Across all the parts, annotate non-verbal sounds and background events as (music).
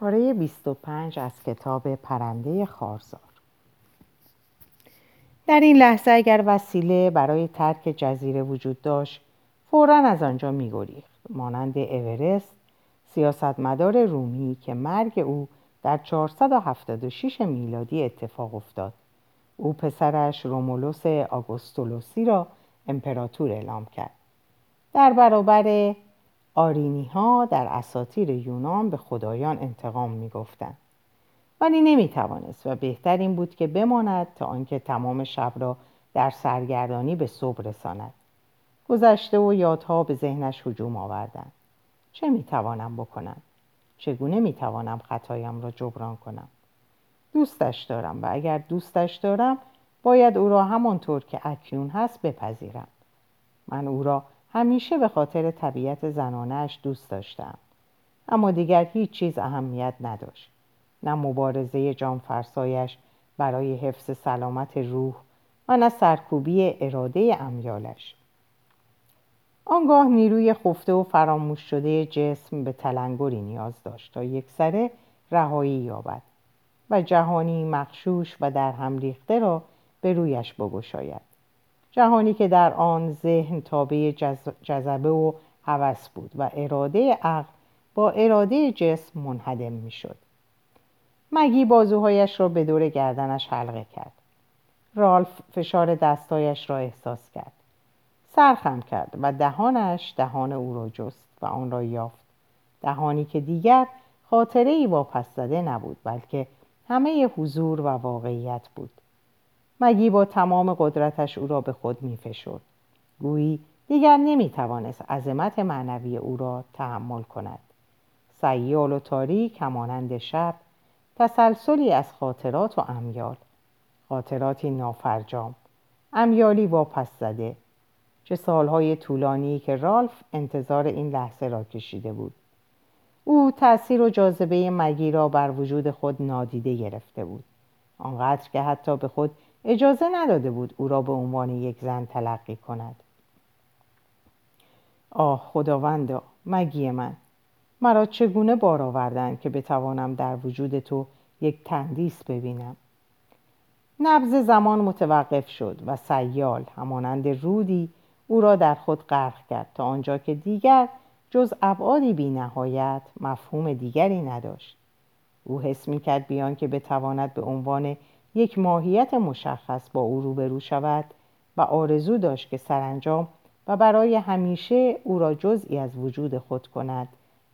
پاره 25 از کتاب پرنده خارزار. در این لحظه اگر وسیله برای ترک جزیره وجود داشت فورا از آنجا میگریخت. مانند اورست سیاستمدار رومی که مرگ او در 476 میلادی اتفاق افتاد. او پسرش رومولوس آگوستولوسی را امپراتور اعلام کرد. در برابر آرینی ها در اساطیر یونان به خدایان انتقام می گفتن. ولی نمی توانست و بهتر این بود که بماند تا آنکه تمام شب را در سرگردانی به صبح رساند. گذشته و یادها به ذهنش هجوم آوردند. چه می توانم بکنم؟ چگونه می توانم خطایم را جبران کنم؟ دوستش دارم و اگر دوستش دارم باید او را همانطور که اکنون هست بپذیرم. من او را همیشه به خاطر طبیعت زنانهش دوست داشتم. اما دیگر هیچ چیز اهمیت نداشت. نه مبارزه جان فرسایش برای حفظ سلامت روح و نه سرکوبی اراده امیالش. آنگاه نیروی خفته و فراموش شده جسم به تلنگری نیاز داشت تا یک سره رهایی یابد و جهانی مخشوش و در هم ریخته را به رویش بگشاید. جهانی که در آن ذهن تابع جذبه و هوس بود و اراده عقل با اراده جسم منهدم می‌شد. مگی بازوهایش را به دور گردنش حلقه کرد. رالف فشار دستایش را احساس کرد. سرخم کرد و دهانش دهان او را جست و آن را یافت. دهانی که دیگر خاطره ای واپس زده نبود بلکه همه حضور و واقعیت بود. مگی با تمام قدرتش او را به خود می فشد. گویی دیگر نمی توانست عظمت معنوی او را تحمل کند. سیال و تاریک همانند شب تسلسلی از خاطرات و امیال. خاطراتی نافرجام. امیالی واپس زده. چه سالهای طولانی که رالف انتظار این لحظه را کشیده بود. او تأثیر و جاذبه مگی را بر وجود خود نادیده گرفته بود. آنقدر که حتی به خود اجازه نداده بود او را به عنوان یک زن تلقی کند. آه خداوندا مگی من. مرا چگونه بار آوردن که بتوانم در وجود تو یک تندیس ببینم؟ نبز زمان متوقف شد و سیال همانند رودی او را در خود غرق کرد تا آنجا که دیگر جز ابعادی بی نهایت مفهوم دیگری نداشت. او حس می کرد بیان که بتواند به عنوان یک ماهیت مشخص با او روبرو شود و آرزو داشت که سرانجام و برای همیشه او را جزئی از وجود خود کند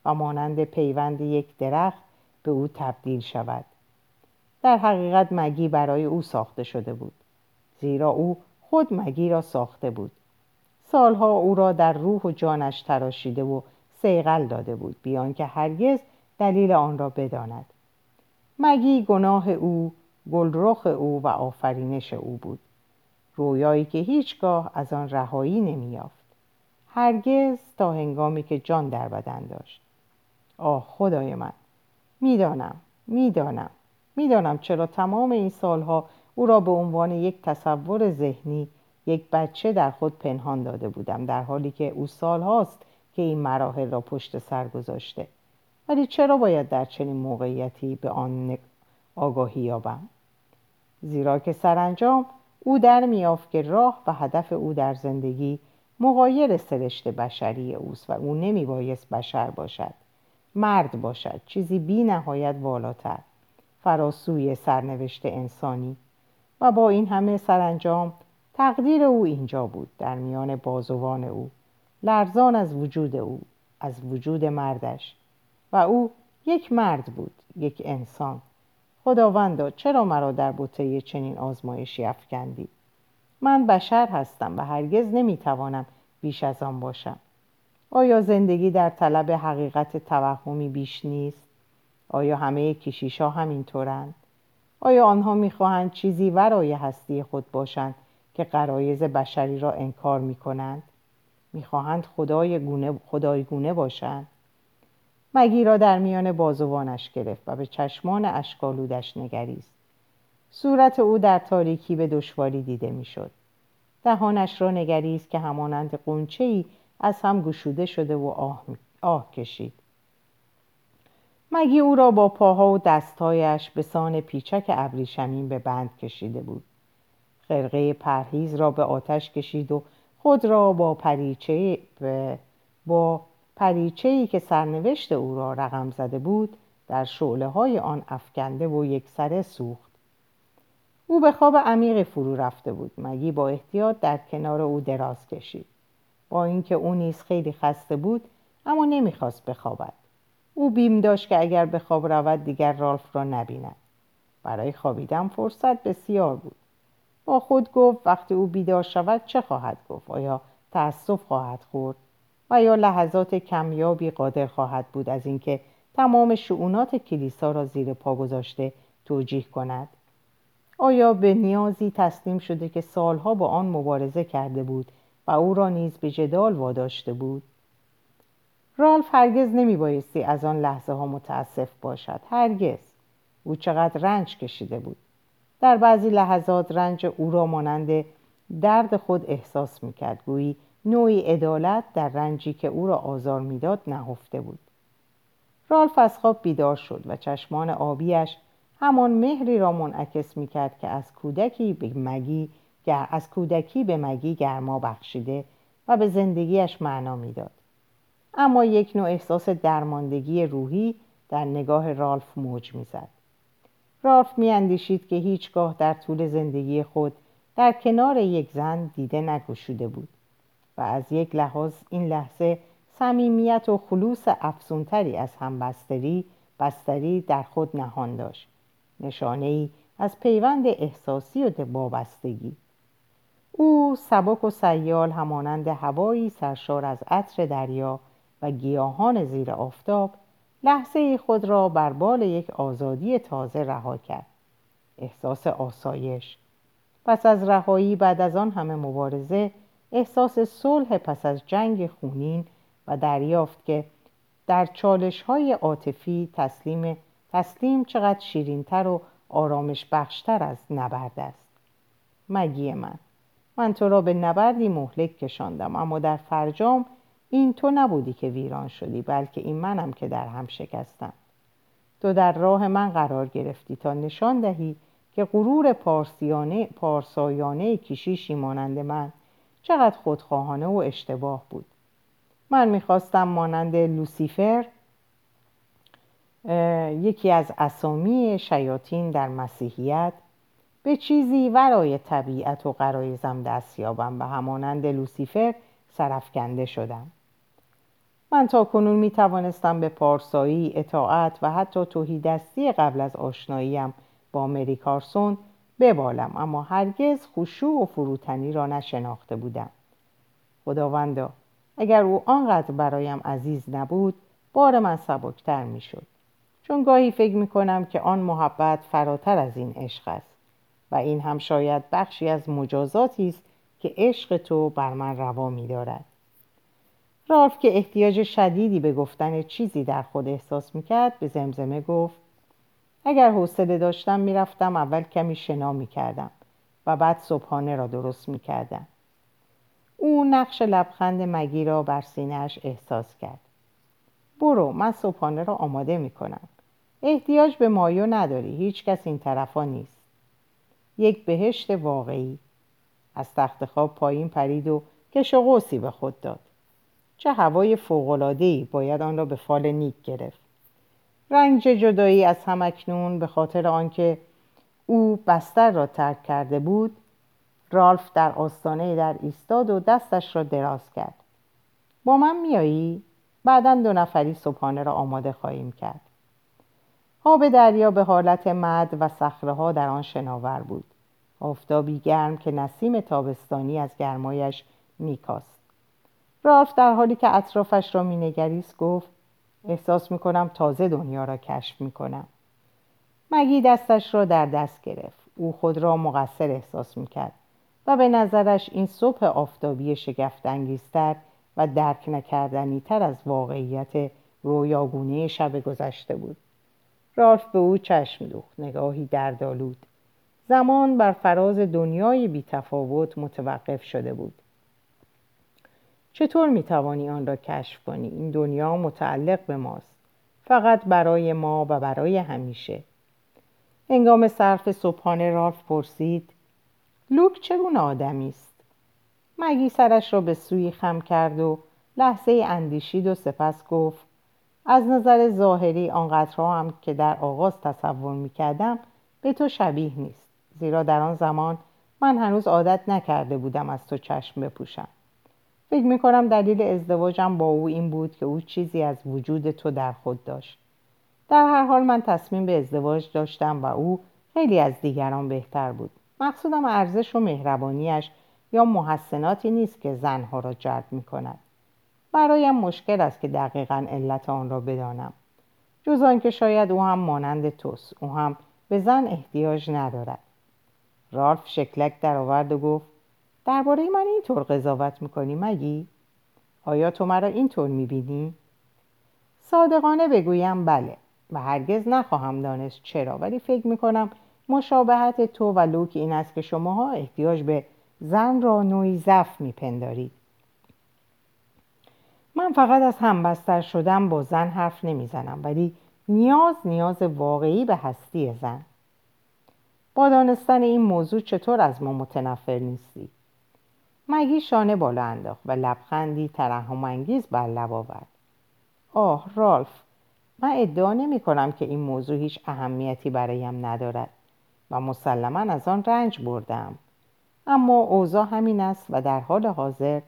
و مانند پیوند یک درخت به او تبدیل شود. در حقیقت مگی برای او ساخته شده بود زیرا او خود مگی را ساخته بود. سالها او را در روح و جانش تراشیده و سیغل داده بود بیان که هرگز دلیل آن را بداند. مگی گناه او گلرخ او و آفرینش او بود. رویایی که هیچگاه از آن رهایی نمییافت. هرگز تا هنگامی که جان در بدن داشت. آه خدای من می‌دانم می‌دانم می‌دانم چرا تمام این سالها او را به عنوان یک تصور ذهنی یک بچه در خود پنهان داده بودم در حالی که او سالهاست که این مراحل را پشت سر گذاشته. ولی چرا باید در چنین موقعیتی به آن آگاهی یابم. زیرا که سرانجام او در میافت که راه و هدف او در زندگی مغایر سرشت بشری اوست و او نمیبایست بشر باشد. مرد باشد چیزی بی نهایت والاتر فراسوی سرنوشت انسانی. و با این همه سرانجام تقدیر او اینجا بود در میان بازوان او. لرزان از وجود او از وجود مردش. و او یک مرد بود یک انسان. خداوندا چرا مرا در بوته چنین آزمایشی افکندی؟ من بشر هستم و هرگز نمی‌توانم بیش از آن باشم. آیا زندگی در طلب حقیقت توهمی بیش نیست؟ آیا همه کشیش ها همینطورند؟ آیا آنها می‌خواهند چیزی ورای هستی خود باشند که قرایز بشری را انکار می‌کنند؟ می‌خواهند خدای گونه خدایگونه باشند؟ مگی را در میان بازوانش گرفت و به چشمان اشکالودش نگریست. صورت او در تاریکی به دشواری دیده می‌شد. دهانش را نگریست که همانند قنچه ای از هم گشوده شده و آه, آه کشید. مگی او را با پاها و دستهایش به سان پیچک ابریشمین به بند کشیده بود. خرقه پرهیز را به آتش کشید و خود را با پریچه با پریچه‌ای که سرنوشت او را رقم زده بود در شعله های آن افکنده و یک سره سوخت. او به خواب عمیقی فرو رفته بود مگی با احتیاط در کنار او دراز کشید. با اینکه او نیز خیلی خسته بود اما نمی‌خواست بخوابد. او بیم داشت که اگر به خواب رود دیگر رالف را نبیند. برای خوابیدن فرصت بسیار بود. با خود گفت وقتی او بیدار شود چه خواهد گفت؟ آیا تأسف خواهد خورد؟ و یا لحظات کمیابی قادر خواهد بود از اینکه تمام شعونات کلیسا را زیر پا گذاشته توجیه کند. آیا به نیازی تسلیم شده که سالها با آن مبارزه کرده بود و او را نیز به جدال واداشته بود؟ رالف هرگز نمی بایستی از آن لحظه ها متاسف باشد. هرگز. او چقدر رنج کشیده بود. در بعضی لحظات رنج او را مانند درد خود احساس می‌کرد. گویی نوعی عدالت در رنجی که او را آزار می‌داد نهفته بود. رالف از خواب بیدار شد و چشمان آبیش همان مهری را منعکس می‌کرد که از کودکی به مگی از کودکی به مگی گرما بخشیده و به زندگیش معنا می‌داد. اما یک نوع احساس درماندگی روحی در نگاه رالف موج می‌زد. رالف میاندیشید که هیچگاه در طول زندگی خود در کنار یک زن دیده نگشوده بود. از یک لحاظ این لحظه صمیمیت و خلوص افزونتری از همبستری بستری در خود نهان داشت. نشانه ای از پیوند احساسی و وابستگی. او سبک و سیال همانند هوایی سرشار از عطر دریا و گیاهان زیر آفتاب لحظه خود را بر بال یک آزادی تازه رها کرد. احساس آسایش. پس از رهایی بعد از آن همه مبارزه احساس صلح پس از جنگ خونین و دریافت که در چالش های عاطفی تسلیم تسلیم چقدر شیرینتر و آرامش بخشتر از نبرد است. مگی من. من تو را به نبردی مهلک کشاندم اما در فرجام این تو نبودی که ویران شدی بلکه این منم که در هم شکستم. تو در راه من قرار گرفتی تا نشان دهی که غرور پارسیانه پارسایانه کشیشی مانند من چقدر خودخواهانه و اشتباه بود. من می‌خواستم مانند لوسیفر یکی از اسامی شیاطین در مسیحیت به چیزی ورای طبیعت و قرایزم دست یابم و همانند لوسیفر سرفکنده شدم. من تا کنون می توانستم به پارسایی، اطاعت و حتی توهیدستی قبل از آشناییم با مری کارسون ببالم اما هرگز خشوع و فروتنی را نشناخته بودم خداوندا اگر او آنقدر برایم عزیز نبود بار من سبکتر می‌شد چون گاهی فکر می کنم که آن محبت فراتر از این عشق است و این هم شاید بخشی از مجازاتی است که عشق تو بر من روا می دارد. رالف که احتیاج شدیدی به گفتن چیزی در خود احساس می‌کرد به زمزمه گفت اگر حوصله داشتم می‌رفتم اول کمی شنا می‌کردم و بعد صبحانه را درست می‌کردم. او نقش لبخند مگی را بر سینهش احساس کرد. برو من صبحانه را آماده می‌کنم. احتیاج به مایو نداری هیچ کس این طرفا نیست. یک بهشت واقعی از تخت خواب پایین پرید و کش و به خود داد. چه هوای فوقلادهی باید آن را به فال نیک گرفت. رنج جدایی از همکنون به خاطر آنکه او بستر را ترک کرده بود رالف در آستانه در ایستاد و دستش را دراز کرد. با من میایی؟ بعدا دو نفری صبحانه را آماده خواهیم کرد. آب دریا به حالت مد و صخره در آن شناور بود. آفتابی گرم که نسیم تابستانی از گرمایش میکاست. رالف در حالی که اطرافش را مینگریست گفت احساس می‌کنم تازه دنیا را کشف می‌کنم. مگی دستش را در دست گرفت. او خود را مقصر احساس می‌کرد و به نظرش این صبح آفتابی شگفتانگیزتر و درک نکردنی تر از واقعیت رویاگونه شب گذشته بود. رالف به او چشم دوخت. نگاهی دردآلود. زمان بر فراز دنیای بیتفاوت متوقف شده بود. چطور می‌توانی آن را کشف کنی؟ این دنیا متعلق به ماست. فقط برای ما و برای همیشه. هنگام صرف صبحانه رالف پرسید لوک چگونه آدمی است؟ مگی سرش را به سوی خم کرد و لحظه اندیشید و سپس گفت از نظر ظاهری آنقدرها هم که در آغاز تصور می‌کردم به تو شبیه نیست. زیرا در آن زمان من هنوز عادت نکرده بودم از تو چشم بپوشم. فکر می‌کنم دلیل ازدواجم با او این بود که او چیزی از وجود تو در خود داشت. در هر حال من تصمیم به ازدواج داشتم و او خیلی از دیگران بهتر بود. مقصودم ارزش و مهربانیش یا محسناتی نیست که زنها را جلب می کند برایم مشکل است که دقیقا علت آن را بدانم. جز آنکه شاید او هم مانند توست. او هم به زن احتیاج ندارد. رالف شکلک درآورد و گفت درباره من اینطور قضاوت می‌کنی مگی؟ آیا تو مرا اینطور می‌بینی؟ صادقانه بگویم بله و هرگز نخواهم دانست چرا ولی فکر می‌کنم مشابهت تو و لوک این است که شماها احتیاج به زن را نوعی ضعف میپندارید. من فقط از همبستر شدم با زن حرف نمی‌زنم ولی نیاز نیاز واقعی به هستی زن. با دانستن این موضوع چطور از ما متنفر نیستی؟ مگی شانه بالا انداخت و لبخندی ترحم انگیز بر لب آورد آه رالف من ادعا نمی کنم که این موضوع هیچ اهمیتی برایم ندارد و مسلما از آن رنج بردم اما اوضاع همین است و در حال حاضر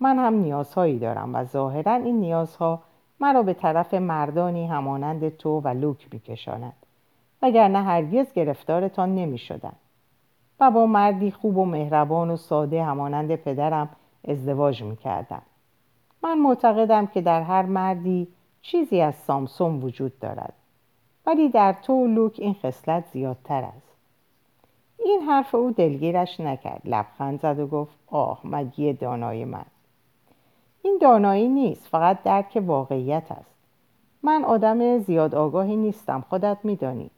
من هم نیازهایی دارم و ظاهرا این نیازها مرا به طرف مردانی همانند تو و لوک میکشاند وگرنه هرگز گرفتارتان نمی شدن. و با مردی خوب و مهربان و ساده همانند پدرم ازدواج می کردم. من معتقدم که در هر مردی چیزی از سامسون وجود دارد. ولی در تو لوک این خصلت زیادتر است. این حرف او دلگیرش نکرد. لبخند زد و گفت آه مگی دانای من. این دانایی نیست فقط درک واقعیت است. من آدم زیاد آگاهی نیستم خودت میدانی.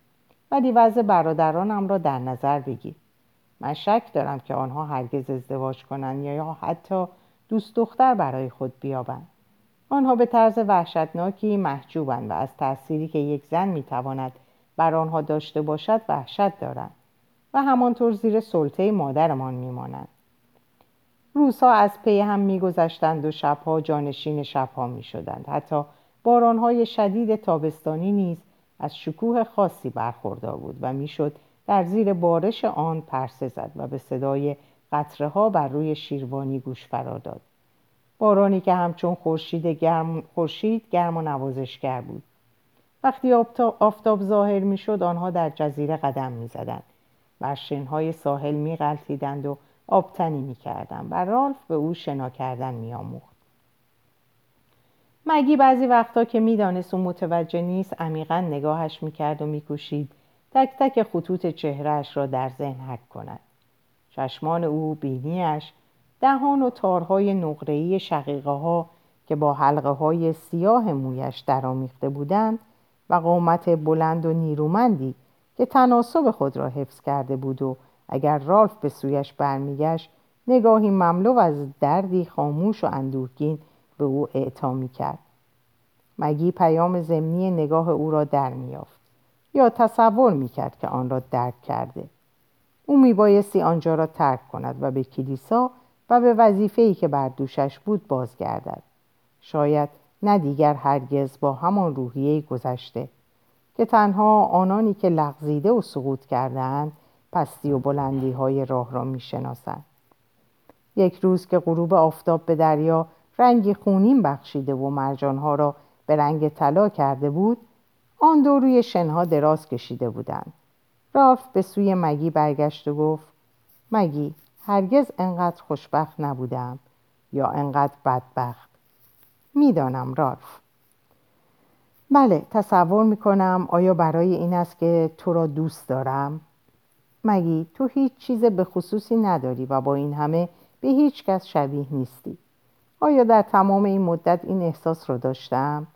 ولی وضع برادرانم را در نظر بگیر. من شک دارم که آنها هرگز ازدواج کنند یا حتی دوست دختر برای خود بیابند. آنها به طرز وحشتناکی محجوبند و از تأثیری که یک زن می‌تواند بر آنها داشته باشد وحشت دارند و همانطور زیر سلطه مادرمان میمانند. روزها از پی هم میگذشتند و شبها جانشین شبها می‌شدند. حتی بارانهای شدید تابستانی نیز از شکوه خاصی برخوردار بود و می‌شد در زیر بارش آن پرسه زد و به صدای قطره ها بر روی شیروانی گوش فرا داد. بارانی که همچون خورشید گرم خورشید گرم و نوازشگر بود. وقتی آفتاب ظاهر می‌شد آنها در جزیره قدم می‌زدند. بر شنهای ساحل میغلطیدند و آبتنی می‌کردند و رالف به او شنا کردن میآموخت. مگی بعضی وقتا که می‌دانست او متوجه نیست عمیقا نگاهش می‌کرد و میکوشید. تک تک خطوط چهرهش را در ذهن حک کند. چشمان او بینیش دهان و تارهای نقره‌ای شقیقه ها که با حلقه های سیاه مویش درآمیخته بودند و قامت بلند و نیرومندی که تناسب خود را حفظ کرده بود و اگر رالف به سویش برمیگشت نگاهی مملو از دردی خاموش و اندوهگین به او اعطا کرد مگی پیام زمینی نگاه او را در میافت یا تصور می‌کرد که آن را درک کرده. او میبایستی آنجا را ترک کند و به کلیسا و به وظیفه‌ای که بر دوشش بود بازگردد. شاید نه دیگر هرگز با همان روحیه گذشته که تنها آنانی که لغزیده و سقوط کردهاند پستی و بلندی های راه را می‌شناسند. یک روز که غروب آفتاب به دریا رنگی خونین بخشیده و مرجانها را به رنگ طلا کرده بود آن دو روی شنها دراز کشیده بودند. راف به سوی مگی برگشت و گفت مگی هرگز انقدر خوشبخت نبودم یا انقدر بدبخت؟ می‌دانم رالف بله تصور می‌کنم آیا برای این است که تو را دوست دارم؟ مگی تو هیچ چیز به خصوصی نداری و با این همه به هیچ کس شبیه نیستی. آیا در تمام این مدت این احساس را داشتم؟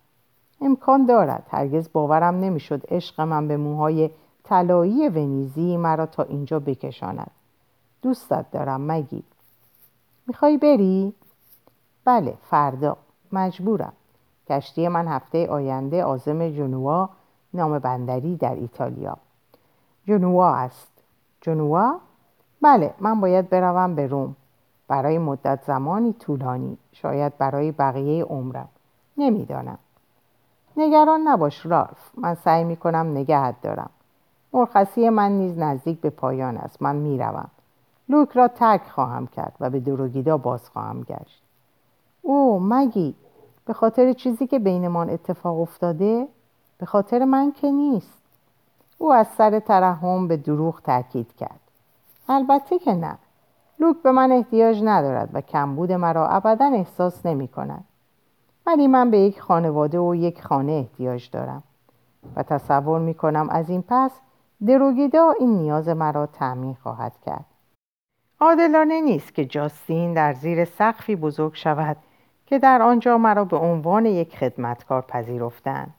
امکان دارد. هرگز باورم نمی‌شد عشق من به موهای طلایی ونیزی مرا تا اینجا بکشاند. دوستت دارم مگی. می‌خوای بری؟ بله فردا. مجبورم. کشتی من هفته آینده آزم جنوا نام بندری در ایتالیا. جنوا است. جنوا؟ بله من باید بروم به روم. برای مدت زمانی طولانی. شاید برای بقیه عمرم. نمی‌دانم. نگران نباش رالف. من سعی می کنم نگهت دارم. مرخصی من نیز نزدیک به پایان است. من می‌روم. لوک را ترک خواهم کرد و به دروگیدا باز خواهم گشت. او مگی. به خاطر چیزی که بینمان اتفاق افتاده به خاطر من که نیست. او از سر ترحم به دروغ تاکید کرد. البته که نه. لوک به من احتیاج ندارد و کمبود مرا ابدا احساس نمی کند ولی من به یک خانواده و یک خانه احتیاج دارم و تصور می کنم از این پس دروگیدا این نیاز مرا تعمین خواهد کرد. عادلانه نیست که جاستین در زیر سقفی بزرگ شود که در آنجا مرا به عنوان یک خدمتکار پذیرفتند.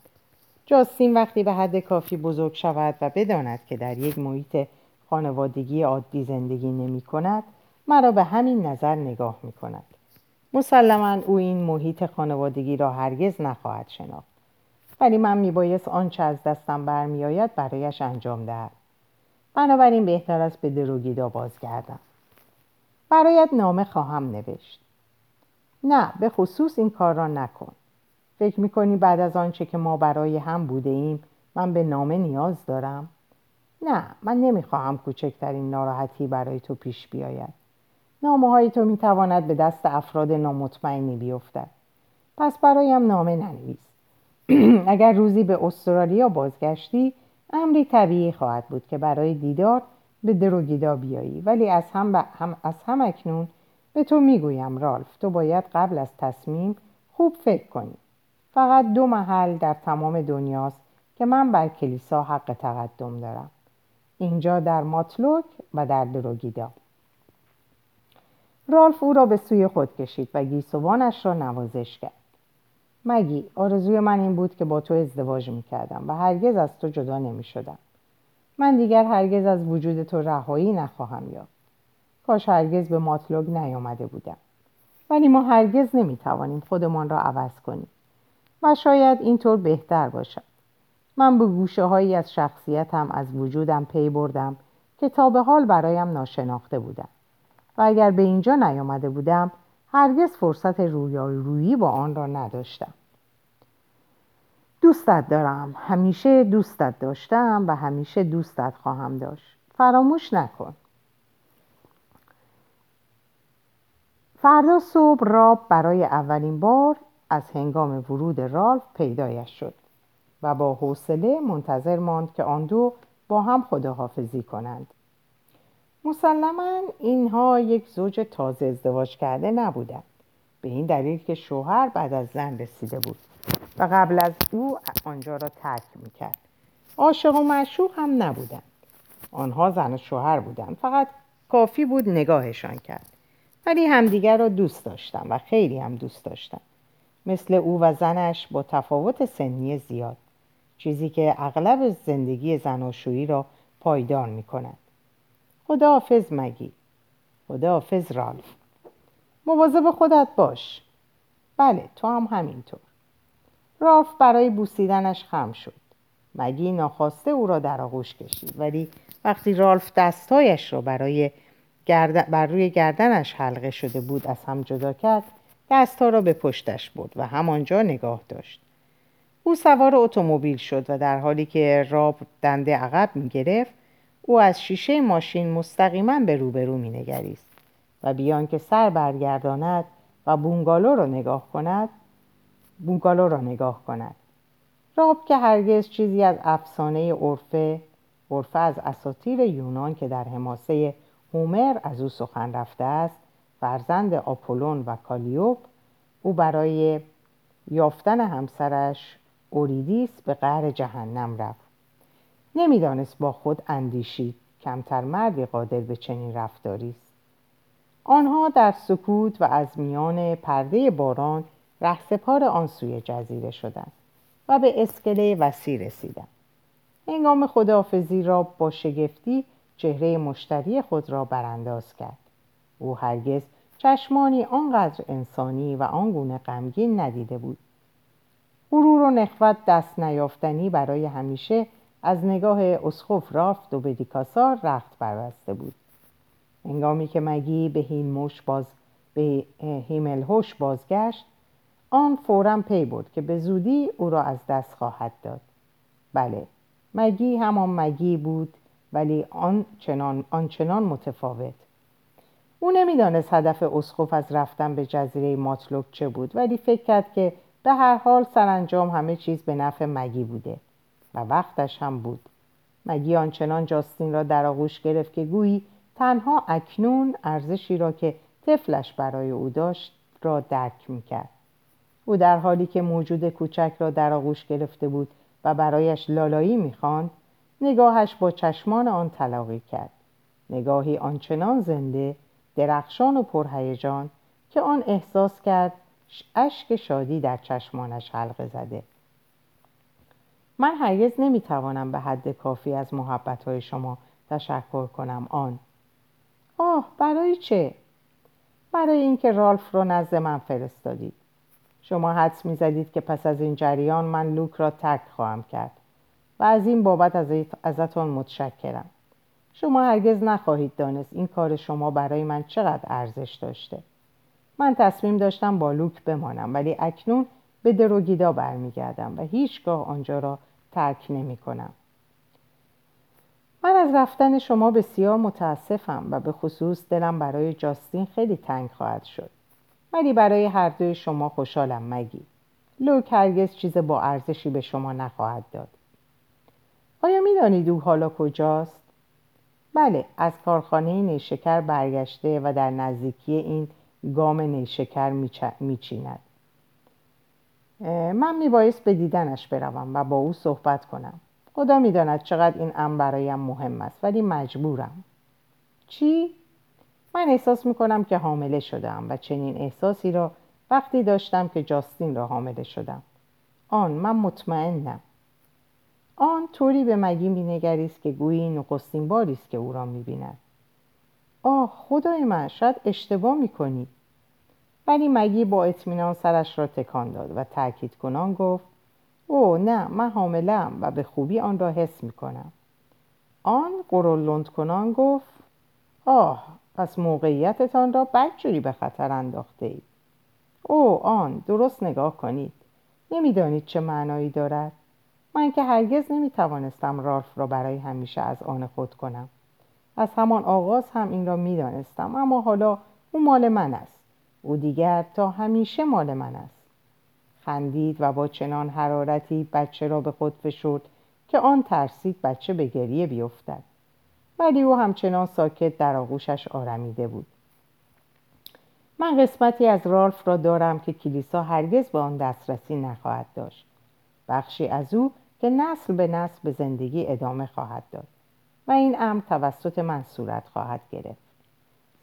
جاستین وقتی به حد کافی بزرگ شود و بداند که در یک محیط خانوادگی عادی زندگی نمی کند مرا به همین نظر نگاه می کند مسلما او این محیط خانوادگی را هرگز نخواهد شناخت. ولی من میبایست آنچه از دستم برمیآید برایش انجام دهد بنابراین بهتر است به دروگیدا بازگردم. برایت نامه خواهم نوشت. نه به خصوص این کار را نکن. فکر می‌کنی بعد از آنچه که ما برای هم بوده ایم من به نامه نیاز دارم؟ نه من نمی‌خواهم کوچکترین ناراحتی برای تو پیش بیاید. نامه های تو می‌تواند به دست افراد نامطمئنی بیفتد. پس برایم نامه ننویس. (clears throat) اگر روزی به استرالیا بازگشتی امری طبیعی خواهد بود که برای دیدار به دروگیدا بیایی. ولی از هم, هم, از هم اکنون به تو می‌گویم رالف. تو باید قبل از تصمیم خوب فکر کنی. فقط دو محل در تمام دنیاست که من بر کلیسا حق تقدم دارم. اینجا در ماتلوک و در دروگیدا. رالف او را به سوی خود کشید و گیسوانش را نوازش کرد. مگی آرزوی من این بود که با تو ازدواج می‌کردم و هرگز از تو جدا نمی‌شدم. من دیگر هرگز از وجود تو رهایی نخواهم یافت. کاش هرگز به ماتلوگ نیامده بودم. ولی ما هرگز نمی‌توانیم خودمان را عوض کنیم. و شاید اینطور بهتر باشد. من به گوشه هایی از شخصیتم از وجودم پی بردم که تا به حال برایم ناشناخته بودم. و اگر به اینجا نیامده بودم هرگز فرصت رویایی با آن را نداشتم. دوستت دارم. همیشه دوستت داشتم و همیشه دوستت خواهم داشت. فراموش نکن. فردا صبح راب برای اولین بار از هنگام ورود رالف پیدایش شد و با حوصله منتظر ماند که آن دو با هم خداحافظی کنند. مسلما اینها یک زوج تازه ازدواج کرده نبودند به این دلیل که شوهر بعد از زن رسیده بود و قبل از او آنجا را ترک می‌کرد. عاشق و معشوق هم نبودند. آنها زن و شوهر بودند. فقط کافی بود نگاهشان کرد. ولی همدیگر را دوست داشتم و خیلی هم دوست داشتم مثل او و زنش با تفاوت سنی زیاد. چیزی که اغلب زندگی زناشویی را پایدار می کند خداحافظ مگی. خداحافظ رالف. مواظب خودت باش. بله تو هم همینطور. رالف برای بوسیدنش خم شد. مگی ناخواسته او را در آغوش کشید ولی وقتی رالف دستایش را برای بر روی گردنش حلقه شده بود از هم جدا کرد دستها را به پشتش بود و همانجا نگاه داشت. او سوار اتومبیل شد و در حالی که راب دنده عقب می گرفت او از شیشه ماشین مستقیما به روبرو می نگریست و بیان که سر برگرداند و بونگالو را نگاه کند بونگالو را نگاه کند. راب که هرگز چیزی از افسانه عرفه عرفه از اساطیر یونان که در حماسه هومر از او سخن رفته است فرزند آپولون و کالیوپ او برای یافتن همسرش اوریدیس به قهر جهنم رفت. نمی‌دانست با خود اندیشید کمتر مردی قادر به چنین رفتاری است. آنها در سکوت و از میان پرده باران رهسپار آن سوی جزیره شدند و به اسکله وسیع رسیدند. هنگام خداحافظی را با شگفتی چهره مشتری خود را برانداز کرد. او هرگز چشمانی آنقدر انسانی و آنگونه غمگین ندیده بود. غرور و نخوت دست نیافتنی برای همیشه از نگاه اسخف رافت و به دیکاسار رخت بربسته بود. انگامی که مگی به هیموش باز به هیملهوش بازگشت آن فورا پی برد که به زودی او را از دست خواهد داد. بله مگی همان مگی بود ولی آنچنان آنچنان متفاوت. او نمی‌دانست هدف اسخف از رفتن به جزیره ماتلوک چه بود ولی فکر کرد که به هر حال سرانجام همه چیز به نفع مگی بوده. و وقتش هم بود. مگی آنچنان جاستین را در آغوش گرفت که گویی تنها اکنون ارزشی را که طفلش برای او داشت را درک می‌کرد. او در حالی که موجود کوچک را در آغوش گرفته بود و برایش لالایی می‌خواند نگاهش با چشمان آن تلاقی کرد. نگاهی آنچنان زنده درخشان و پرهیجان که آن احساس کرد اشک شادی در چشمانش حلقه زده. من هرگز نمی‌توانم به حد کافی از محبت شما تشکر کنم آن. آه برای چه؟ برای اینکه رالف را نزد من فرستادید. شما حدس می‌زدید که پس از این جریان من لوک را ترک خواهم کرد و از این بابت از ازتون متشکرم. شما هرگز نخواهید دانست این کار شما برای من چقدر ارزش داشته. من تصمیم داشتم با لوک بمانم ولی اکنون به دروگیدا برمیگردم و هیچگاه آنجا را ترک نمی کنم. من از رفتن شما بسیار متاسفم و به خصوص دلم برای جاستین خیلی تنگ خواهد شد. ولی برای هر دوی شما خوشحالم مگی. لوک هرگز چیز با ارزشی به شما نخواهد داد. آیا می‌دانید او حالا کجاست؟ بله از کارخانه نیشکر برگشته و در نزدیکی این گام نیشکر میچیند. من میبایست به دیدنش بروم و با او صحبت کنم. خدا می‌داند چقدر این امر برایم مهم است ولی مجبورم. چی؟ من احساس می‌کنم که حامله شدم و چنین احساسی را وقتی داشتم که جاستین را حامله شدم. آن من مطمئنم. آن طوری به مگی مینگریست که گویی نخستین باری است که او را می‌بیند. آه خدای من شاید اشتباه می‌کنی. ولی مگی با اطمینان سرش را تکان داد و تاکید کنان گفت او نه من حاملم و به خوبی آن را حس می‌کنم. آن قرولند کنان گفت آه پس موقعیتتان را بدجوری به خطر انداخته اید او آن درست نگاه کنید. نمی‌دانید چه معنایی دارد. من که هرگز نمی‌توانستم رالف را برای همیشه از آن خود کنم. از همان آغاز هم این را می‌دانستم اما حالا او مال من است. او دیگر تا همیشه مال من است. خندید و با چنان حرارتی بچه را به خود فشرد که آن ترسید بچه به گریه بیفتد. ولی او همچنان ساکت در آغوشش آرمیده بود. من قسمتی از رالف را دارم که کلیسا هرگز به آن دسترسی نخواهد داشت. بخشی از او که نسل به نسل به زندگی ادامه خواهد داد و این امر توسط من صورت خواهد گرفت.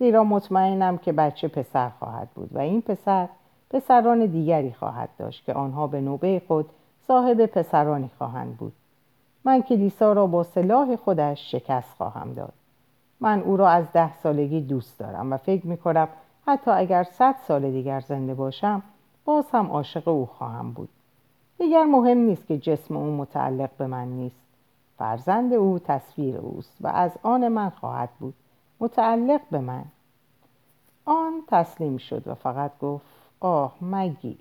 زیرا مطمئنم که بچه پسر خواهد بود و این پسر پسران دیگری خواهد داشت که آنها به نوبه خود صاحب پسرانی خواهند بود. من کلیسا را با سلاح خودش شکست خواهم داد. من او را از ده سالگی دوست دارم و فکر می کنم حتی اگر صد سال دیگر زنده باشم باز هم عاشق او خواهم بود. دیگر مهم نیست که جسم او متعلق به من نیست. فرزند او تصویر اوست و از آن من خواهد بود. متعلق به من. آن تسلیم شد و فقط گفت آه مگی.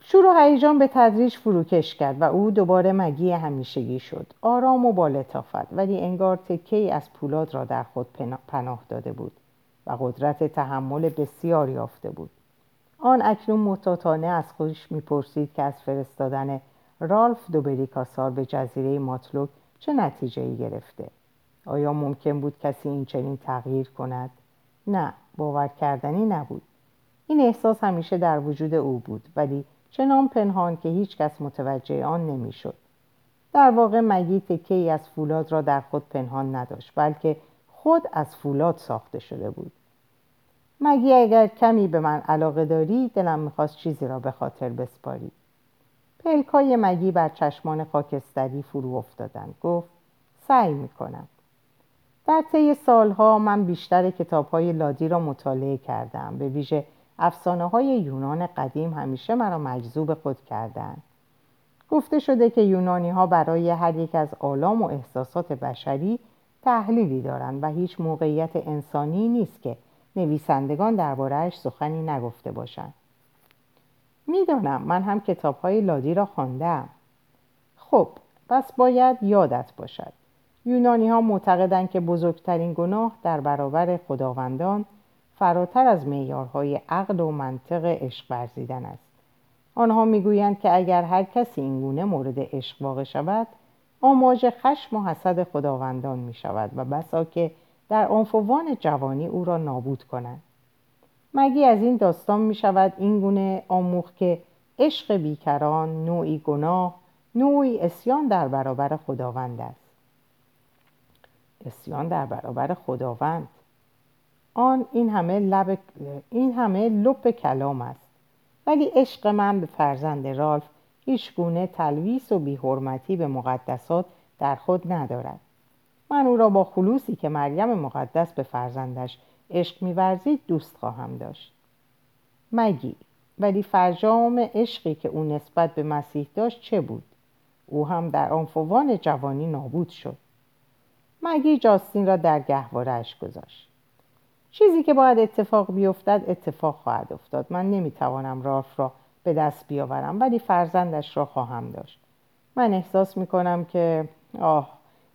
شور و هیجان به تدریج فروکش کرد و او دوباره مگی همیشگی شد. آرام و با لطافت ولی انگار تکه از پولاد را در خود پناه داده بود و قدرت تحمل بسیار یافته بود. آن اکنون متاتانه از خودش می‌پرسید که از فرستادن رالف دوبریکاسار به جزیره ماتلوک چه نتیجه ای گرفته. آیا ممکن بود کسی این چنین تغییر کند؟ نه باور کردنی نبود. این احساس همیشه در وجود او بود ولی چنان پنهان که هیچ کس متوجه آن نمی‌شد. در واقع مگی تکه از فولاد را در خود پنهان نداشت بلکه خود از فولاد ساخته شده بود؟ مگی اگر کمی به من علاقه داری دلم می‌خواست چیزی را به خاطر بسپاری؟ پلکای مگی بر چشمان خاکستری فرو افتادند. گفت سعی می‌کنم. در طی سالها من بیشتر کتاب های لادی را مطالعه کردم. به ویژه افسانه های یونان قدیم همیشه مرا مجذوب خود کردند. گفته شده که یونانی ها برای هر یک از آلام و احساسات بشری تحلیلی دارند و هیچ موقعیت انسانی نیست که نویسندگان دربارهش سخنی نگفته باشند. می‌دانم من هم کتاب های لادی را خواندم. خب پس باید یادت باشد. یونانی ها معتقدند که بزرگترین گناه در برابر خداوندان فراتر از معیارهای عقل و منطق عشق ورزیدن است. آنها می‌گویند که اگر هر کسی اینگونه مورد عشق واقع شود آماج خشم و حسد خداوندان می شود و بسا که در آنفوان جوانی او را نابود کنند. مگی از این داستان می شود این گونه آموخ که عشق بیکران نوعی گناه نوعی اسیان در برابر خداوند است؟ اسیان در برابر خداوند. آن این همه لب این همه لپ کلام است. ولی عشق من به فرزند رالف هیچ گونه تلویس و بیحرمتی به مقدسات در خود ندارد. من او را با خلوصی که مریم مقدس به فرزندش عشق میورزید دوست خواهم داشت. مگی ولی فرجام عشقی که او نسبت به مسیح داشت چه بود؟ او هم در آنفوان جوانی نابود شد. مگی جاستین را در گهوارهاش گذاشت؟ چیزی که باید اتفاق بیفتد اتفاق خواهد افتاد. من نمی‌توانم رالف را به دست بیاورم ولی فرزندش را خواهم داشت. من احساس می‌کنم که آه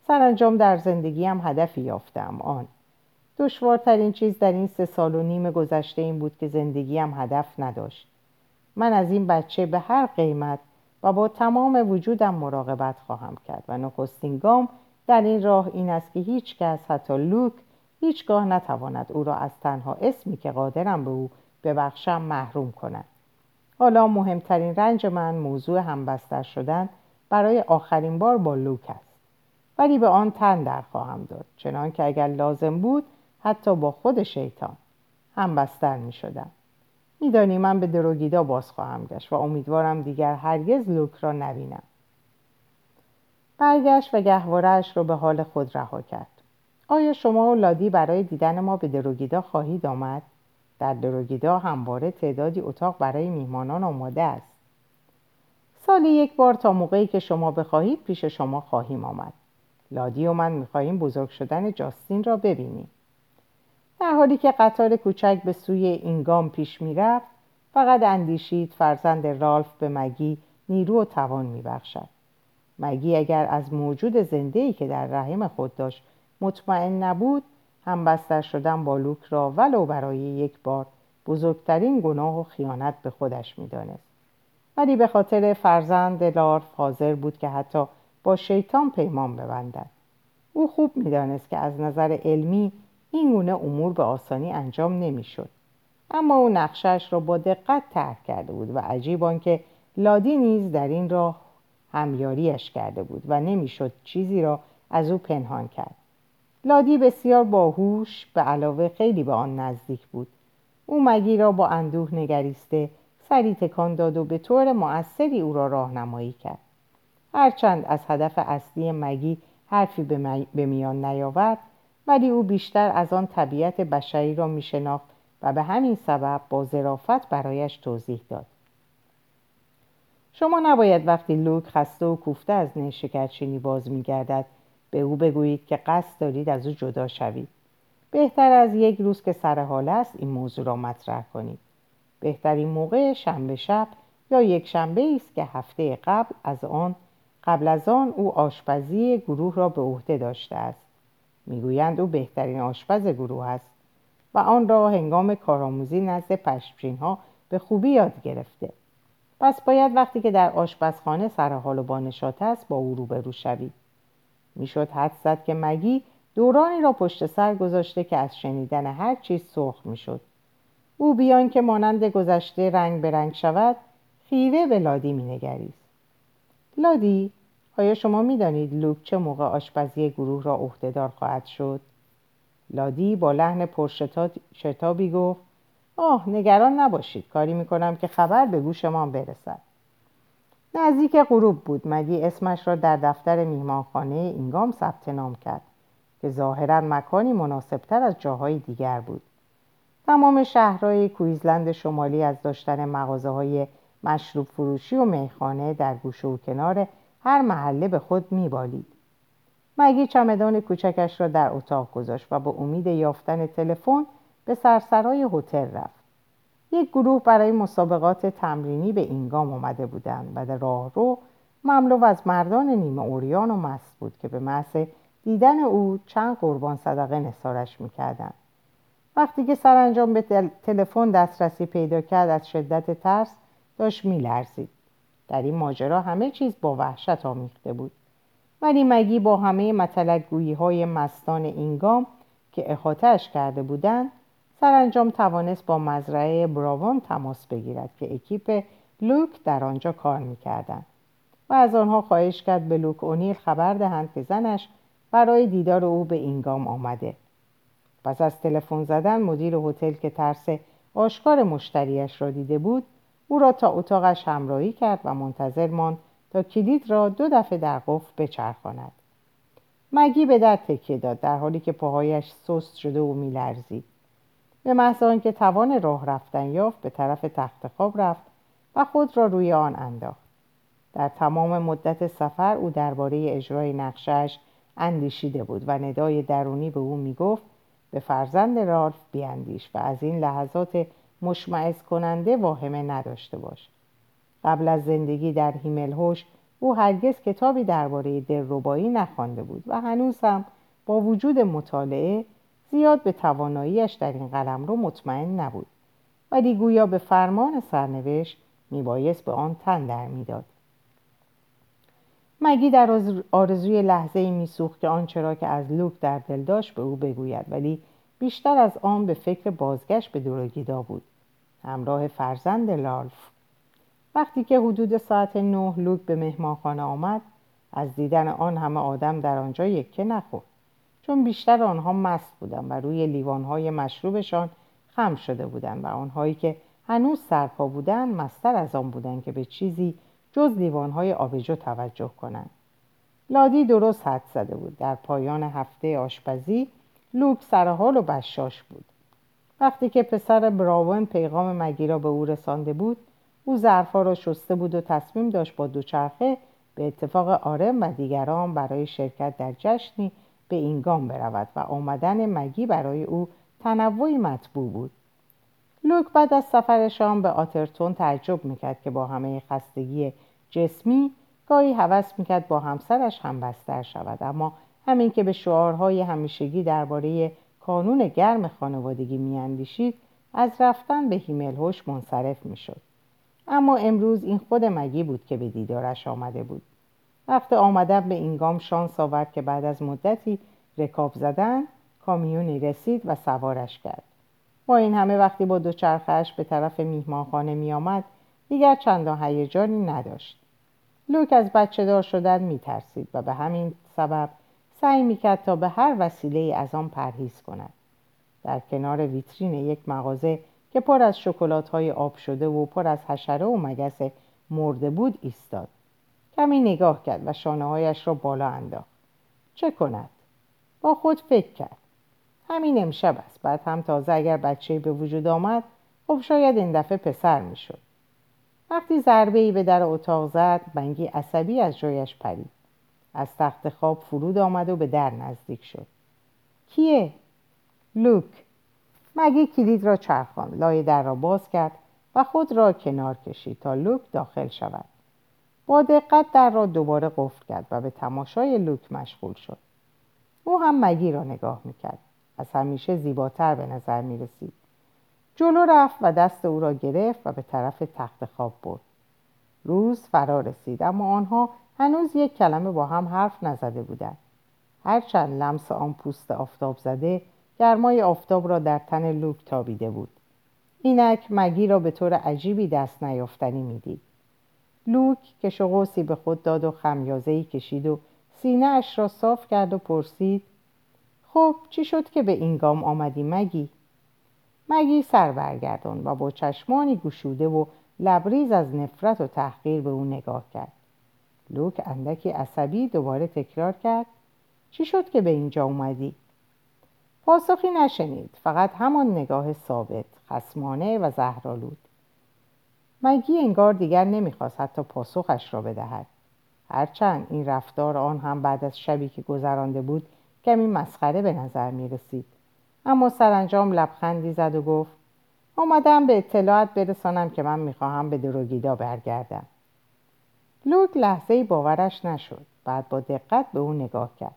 سرانجام در زندگیم هدفی یافتم. آن. دشوارترین چیز در این سه سال و نیم گذشته این بود که زندگیم هدف نداشت. من از این بچه به هر قیمت و با تمام وجودم مراقبت خواهم کرد و نخستین گام در این راه این است که هیچ کس حتی لوک هیچگاه نتواند او را از تنها اسمی که قادرم به او ببخشم محروم کند. حالا مهمترین رنج من موضوع همبستر شدن برای آخرین بار با لوک است. ولی به آن تن در خواهم داد چنان که اگر لازم بود حتی با خود شیطان همبستر می شدم. میدانی من به دروگیدا باز خواهم گشت و امیدوارم دیگر هرگز لوک را نبینم. برگشت و گهوارهاش را به حال خود رها کرد. آیا شما و لادی برای دیدن ما به دروگیدا خواهید آمد؟ در دروگیدا همواره تعدادی اتاق برای میهمانان آماده است. سالی یک بار تا موقعی که شما بخواهید پیش شما خواهیم آمد. لادی و من می‌خواهیم بزرگ شدن جاستین را ببینیم. در حالی که قطار کوچک به سوی اینگام پیش می‌رفت فقط اندیشید فرزند رالف به مگی نیرو و توان میبخشد. مگی اگر از موجود زنده که در رحم خود داشت مطمئن نبود هم بستر شدن با لوک را ولو برای یک بار بزرگترین گناه و خیانت به خودش می‌دانست. ولی به خاطر فرزند لارف حاضر بود که حتی با شیطان پیمان ببندد. او خوب می‌دانست که از نظر علمی این گونه امور به آسانی انجام نمی‌شد. اما او نقشش را با دقت ترک کرده بود و عجیب که لادی نیز در این راه همیاریش کرده بود و نمی‌شد چیزی را از او پنهان کرد. لادی بسیار باهوش به علاوه خیلی به آن نزدیک بود. او مگی را با اندوه نگریسته سری تکان داد و به طور مؤثری او را راهنمایی کرد. هرچند از هدف اصلی مگی حرفی به, میان نیاورد ولی او بیشتر از آن طبیعت بشری را میشناخت و به همین سبب با ظرافت برایش توضیح داد. شما نباید وقتی لوک خسته و کوفته از نیشکرچینی باز میگردد به او بگویید که قصد دارید از او جدا شوید. بهتر از یک روز که سر حال است این موضوع را مطرح کنید. بهترین موقع شنبه شب یا یک شنبه است که هفته قبل از آن قبل از آن او آشپزی گروه را به عهده داشته است. می‌گویند او بهترین آشپز گروه است و آن را هنگام کارآموزی نزد پشپچین ها به خوبی یاد گرفته. پس باید وقتی که در آشپزخانه سر حال و بانشات است با او روبرو شوید می‌شد حد زد که مگی دورانی را پشت سر گذاشته که از شنیدن هر چیز سرخ می‌شد. او بیان که مانند گذشته رنگ به رنگ شود خیره به لادی مینگریست. لادی آیا شما می‌دانید لوک چه موقع آشپزی گروه را عهدهدار خواهد شد؟ لادی با لحن پرشتابی گفت آه نگران نباشید. کاری می‌کنم که خبر به گوشمان برسد. نزدیک غروب بود. مگی اسمش را در دفتر میهمانخانه اینگام ثبت نام کرد که ظاهرا مکانی مناسبتر از جاهای دیگر بود. تمام شهرهای کویزلند شمالی از داشتن مغازه های مشروب فروشی و میخانه در گوشه و کنار هر محله به خود میبالید. مگی چمدان کوچکش را در اتاق گذاشت و به امید یافتن تلفن به سرسرای هتل رفت. یک گروه برای مسابقات تمرینی به اینگام آمده بودند و در راه رو مملو از مردان نیمه اوریان و مست بود که به محض دیدن او چند قربان صدقه نثارش می‌کردند. وقتی که سرانجام به تلفن دسترسی پیدا کرد از شدت ترس داشت میلرزید. در این ماجرا همه چیز با وحشت آمیخته بود. ولی مگی با همه مطلقگویی های مستان اینگام که احاتش کرده بودند سرانجام توانست با مزرعه براوان تماس بگیرد که اکیپ لوک در آنجا کار می‌کردند و از آنها خواهش کرد به لوک اونیل خبر دهند که زنش برای دیدار او به اینگام آمده. پس از تلفن زدن مدیر هتل که ترس آشکار مشتریش را دیده بود او را تا اتاقش همراهی کرد و منتظر ماند تا کلید را دو دفعه در قفل بچرخاند. مگی به در تکیه داد در حالی که پاهایش سست شده و میلرزید. به محض آنکه توان راه رفتن یافت به طرف تخت خواب رفت و خود را روی آن انداخت. در تمام مدت سفر او درباره اجرای نقشش اندیشیده بود و ندای درونی به او می‌گفت به فرزند رالف بیاندیش و از این لحظات مشمعز کننده واهمه نداشته باش. قبل از زندگی در هیملهوش او هرگز کتابی درباره دلربایی نخوانده بود و هنوز هم با وجود مطالعه زیاد به تواناییش در این قلم رو مطمئن نبود ولی گویا به فرمان سرنوشت میبایست به آن تن در می‌داد. مگی در آرزوی لحظه ای میسوخت که آنچه را که از لوک در دل داشت به او بگوید ولی بیشتر از آن به فکر بازگشت به دورگیدا بود. همراه فرزند لالف. وقتی که حدود ساعت نه لوک به مهمانخانه آمد از دیدن آن همه آدم در آنجا یکه نخورد. چون بیشتر آنها مست بودند و روی لیوانهای مشروبشان خم شده بودند و آنهایی که هنوز سرپا بودند مستر از آن بودند که به چیزی جز لیوانهای آبجو توجه کنند. لادی درست حد زده بود. در پایان هفته آشپزی لوک سرحال و بشاش بود. وقتی که پسر براون پیغام مگیرا به او رسانده بود او ظرفها را شسته بود و تصمیم داشت با دوچرخه به اتفاق آرم و دیگران برای شرکت در جشنی به اینگام برود و آمدن مگی برای او تنوعی مطبوع بود. لوک بعد از سفرشان به آترتون تعجب می‌کرد که با همه خستگی جسمی گاهی هوس می‌کرد با همسرش هم بستر شود اما همین که به شعارهای همیشگی درباره کانون گرم خانوادگی میاندیشید از رفتن به هیملهوش منصرف می‌شد. اما امروز این خود مگی بود که به دیدارش آمده بود. وقت آمدن به اینگام شانس آورد که بعد از مدتی رکاب زدن کامیونی رسید و سوارش کرد. با این همه وقتی با دوچرخهاش به طرف میهمانخانه میآمد دیگر چندان هیجانی نداشت. لوک از بچه دار شدن میترسید و به همین سبب سعی می‌کرد تا به هر وسیله از آن پرهیز کند. در کنار ویترین یک مغازه که پر از شکلات های آب شده و پر از حشره و مگس مرده بود ایستاد. کمی نگاه کرد و شانه هایش را بالا انداخت. چه کند؟ با خود فکر کرد. همین امشب است. بعد هم تازه اگر بچه به وجود آمد خب شاید این دفعه پسر می‌شد. وقتی ضربه ای به در اتاق زد بنگی عصبی از جایش پرید. از تخت خواب فرود آمد و به در نزدیک شد. کیه؟ لوک. مگی کلید را چرخان لای در را باز کرد و خود را کنار کشید تا لوک داخل شود. با دقت در را دوباره قفل کرد و به تماشای لوک مشغول شد. او هم مگی را نگاه می‌کرد. از همیشه زیباتر به نظر می‌رسید. جلو رفت و دست او را گرفت و به طرف تخت خواب برد. روز فرا رسید اما آنها هنوز یک کلمه با هم حرف نزده بودند. هرچند لمس آن پوست آفتاب زده گرمای آفتاب را در تن لوک تابیده بود. اینک مگی را به طور عجیبی دست نیافتنی می‌دید. لوک که شغوسی به خود داد و خمیازهای کشید و سینه اش را صاف کرد و پرسید خب چی شد که به این گام آمدی مگی؟ مگی سر برگردان و با چشمانی گشوده و لبریز از نفرت و تحقیر به او نگاه کرد لوک اندکی عصبی دوباره تکرار کرد چی شد که به اینجا اومدی؟ پاسخی نشنید فقط همان نگاه ثابت خسمانه و زهرالود مگی انگار دیگر نمی‌خواست حتی پاسخش را بدهد. هرچند این رفتار آن هم بعد از شبی که گذرانده بود کمی مسخره به نظر می رسید اما سرانجام لبخندی زد و گفت آمدم به اطلاعت برسانم که من می‌خواهم به دروگیدا برگردم. لوک لحظه باورش نشد بعد با دقت به او نگاه کرد.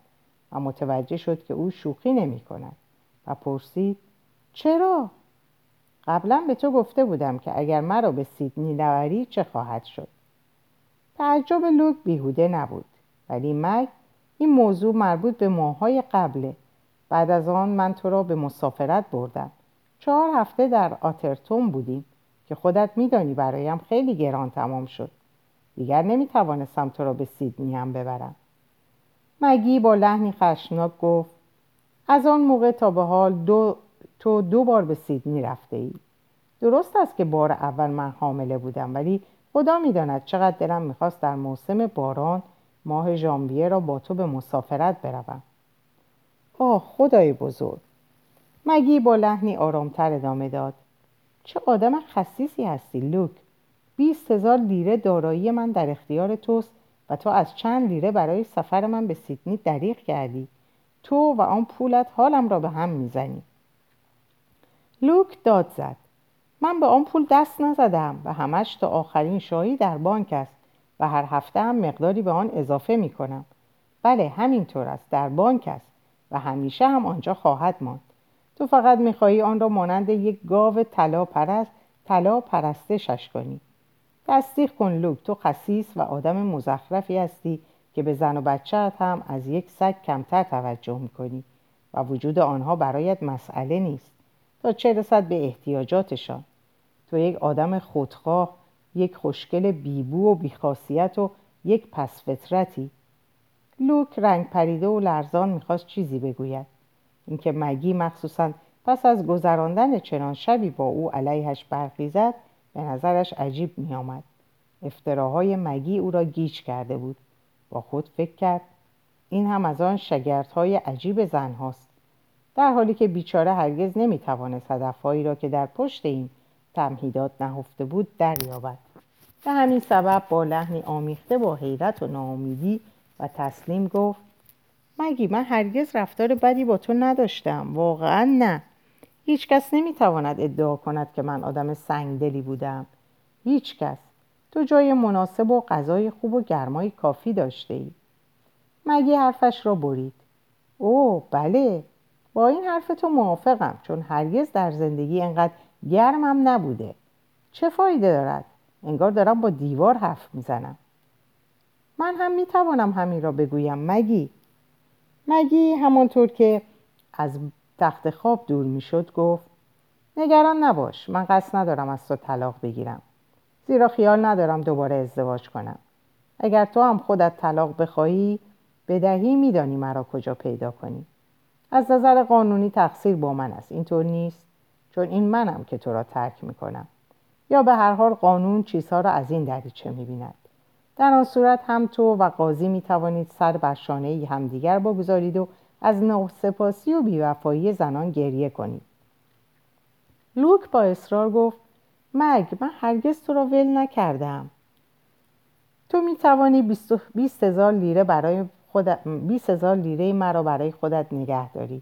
و متوجه شد که او شوخی نمی کند و پرسید چرا؟ قبلا به تو گفته بودم که اگر مرا به سیدنی نوری چه خواهد شد. تعجب لوک بیهوده نبود ولی مگ این موضوع مربوط به ماهای قبله. بعد از آن من تو را به مسافرت بردم. چهار هفته در آترتون بودیم که خودت میدانی برایم خیلی گران تمام شد. دیگر نمی‌توانستم تو را به سیدنی هم ببرم. مگی با لحنی خشمناک گفت از آن موقع تا به حال دو تو دو بار به سیدنی رفته ای درست است که بار اول من حامله بودم ولی خدا می‌داند چقدر دلم می‌خواست در موسم باران ماه ژانویه را با تو به مسافرت بروم. آه خدای بزرگ. مگی با لحنی آرامتر ادامه داد. چه آدم خصیصی هستی لوک. بیست هزار لیره دارایی من در اختیار توست و تو از چند لیره برای سفر من به سیدنی دریغ کردی. تو و آن پولت حالم را به هم می‌زنی. لوک داد زد. من به آن پول دست نزدم و همش تا آخرین شایی در بانک است و هر هفته هم مقداری به آن اضافه می کنم. بله همینطور است در بانک است و همیشه هم آنجا خواهد ماند. تو فقط می‌خواهی آن را مانند یک گاو طلا پرست طلا پرستشش کنی. تصدیق کن لوک تو خصیص و آدم مزخرفی هستی که به زن و بچه هم از یک سگ کمتر توجه می‌کنی و وجود آنها برایت مسئله نیست. تا چه رسد به احتیاجاتشان تو یک آدم خودخواه یک خوشگل بیبو و بیخاصیت و یک پس فطرتی لوک رنگ پریده و لرزان می‌خواست چیزی بگوید. اینکه مگی مخصوصا پس از گذراندن چنان شبی با او علیهش برخیزد به نظرش عجیب میآمد. افتراهای مگی او را گیج کرده بود. با خود فکر کرد. این هم از آن شگردهای عجیب زن هاست. در حالی که بیچاره هرگز نمی‌توانست هدفهایی را که در پشت این تمهیدات نهفته بود دریابد. به همین سبب با لحنی آمیخته با حیرت و ناامیدی و تسلیم گفت مگی من هرگز رفتار بدی با تو نداشتم واقعا نه. هیچکس نمی‌تواند ادعا کند که من آدم سنگدلی بودم. هیچکس تو جای مناسب و غذای خوب و گرمای کافی داشته ای مگی حرفش را برید. او بله. با این حرف تو موافقم چون هرگز در زندگی انقدر گرمم نبوده. چه فایده دارد؟ انگار دارم با دیوار حرف می‌زنم. من هم می‌توانم همین را بگویم. مگی؟ مگی همانطور که از تخت خواب دور می‌شد گفت نگران نباش من قصد ندارم از تو طلاق بگیرم. زیرا خیال ندارم دوباره ازدواج کنم. اگر تو هم خودت طلاق بخواهی بدهی میدانی مرا کجا پیدا کنی. از نظر قانونی تقصیر با من است. اینطور نیست؟ چون این منم که تو را ترک می‌کنم. یا به هر حال قانون چیزها را از این دریچه می‌بیند. در آن صورت هم تو و قاضی می توانید سر بر شانه همدیگر بگذارید و از ناسپاسی و بیوفایی زنان گریه کنید. لوک با اصرار گفت مگ من هرگز تو را ول نکردم. تو می توانی بیست هزار لیره برای خودت هزار لیره مرا برای خودت نگه داری.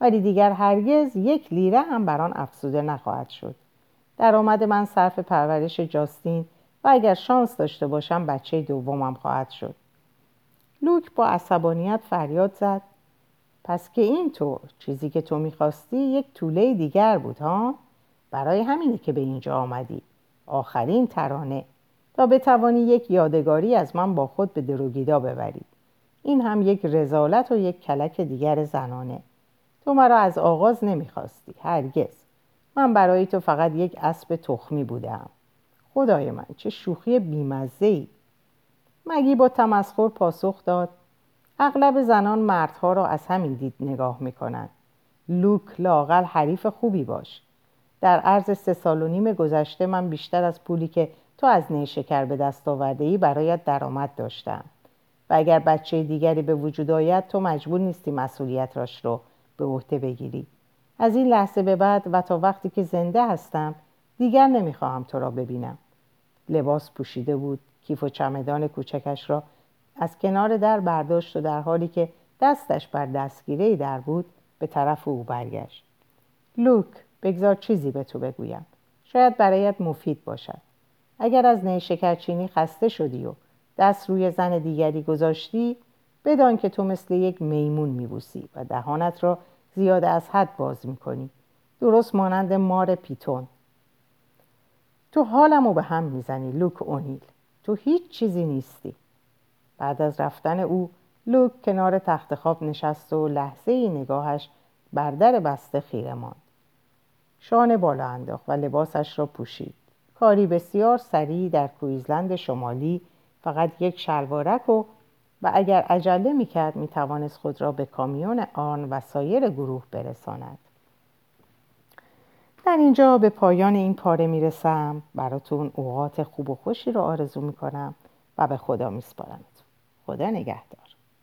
ولی دیگر هرگز یک لیره هم بر آن افزوده نخواهد شد. درآمد من صرف پرورش جاستین و اگر شانس داشته باشم بچه دومم خواهد شد. لوک با عصبانیت فریاد زد. پس که اینطور چیزی که تو می‌خواستی یک طوله دیگر بود ها؟ برای همینه که به اینجا آمدی. آخرین ترانه. تا بتوانی یک یادگاری از من با خود به دروگیدا ببری. این هم یک رزالت و یک کلک دیگر زنانه. تو مرا از آغاز نمی‌خواستی هرگز. من برای تو فقط یک اسب تخمی بودم. خدای من چه شوخی بیمزه ای مگی با تمسخر پاسخ داد. اغلب زنان مردها را از همین دید نگاه می‌کنند. لوک لاقل حریف خوبی باش. در عرض سه سال و نیم گذشته من بیشتر از پولی که تو از نیشکر به دست آورده ای برایت درآمد داشتم. و اگر بچه دیگری به وجود آید تو مجبور نیستی مسئولیت راش رو به عهده بگیری. از این لحظه به بعد و تا وقتی که زنده هستم دیگر نمی‌خواهم تو را ببینم. لباس پوشیده بود کیف و چمدان کوچکش را از کنار در برداشت و در حالی که دستش بر دستگیره در بود به طرف او برگشت. لوک بگذار چیزی به تو بگویم. شاید برایت مفید باشد. اگر از نیشکرچینی خسته شدی و دست روی زن دیگری گذاشتی بدان که تو مثل یک میمون میبوسی و دهانت را زیاد از حد باز می‌کنی. درست مانند مار پیتون. تو حالمو به هم می‌زنی لوک اونیل. تو هیچ چیزی نیستی. بعد از رفتن او لوک کنار تخت خواب نشست و لحظه ای نگاهش بر در بسته خیره ماند. شانه بالا انداخت و لباسش را پوشید. کاری بسیار سریع در کویزلند شمالی فقط یک شلوارک و و اگر عجله می‌کرد می‌توانست خود را به کامیون آن و سایر گروه برساند. در اینجا به پایان این پاره می‌رسم. براتون اوقات خوب و خوشی رو آرزو می‌کنم و به خدا میسپارم خدا نگهدار.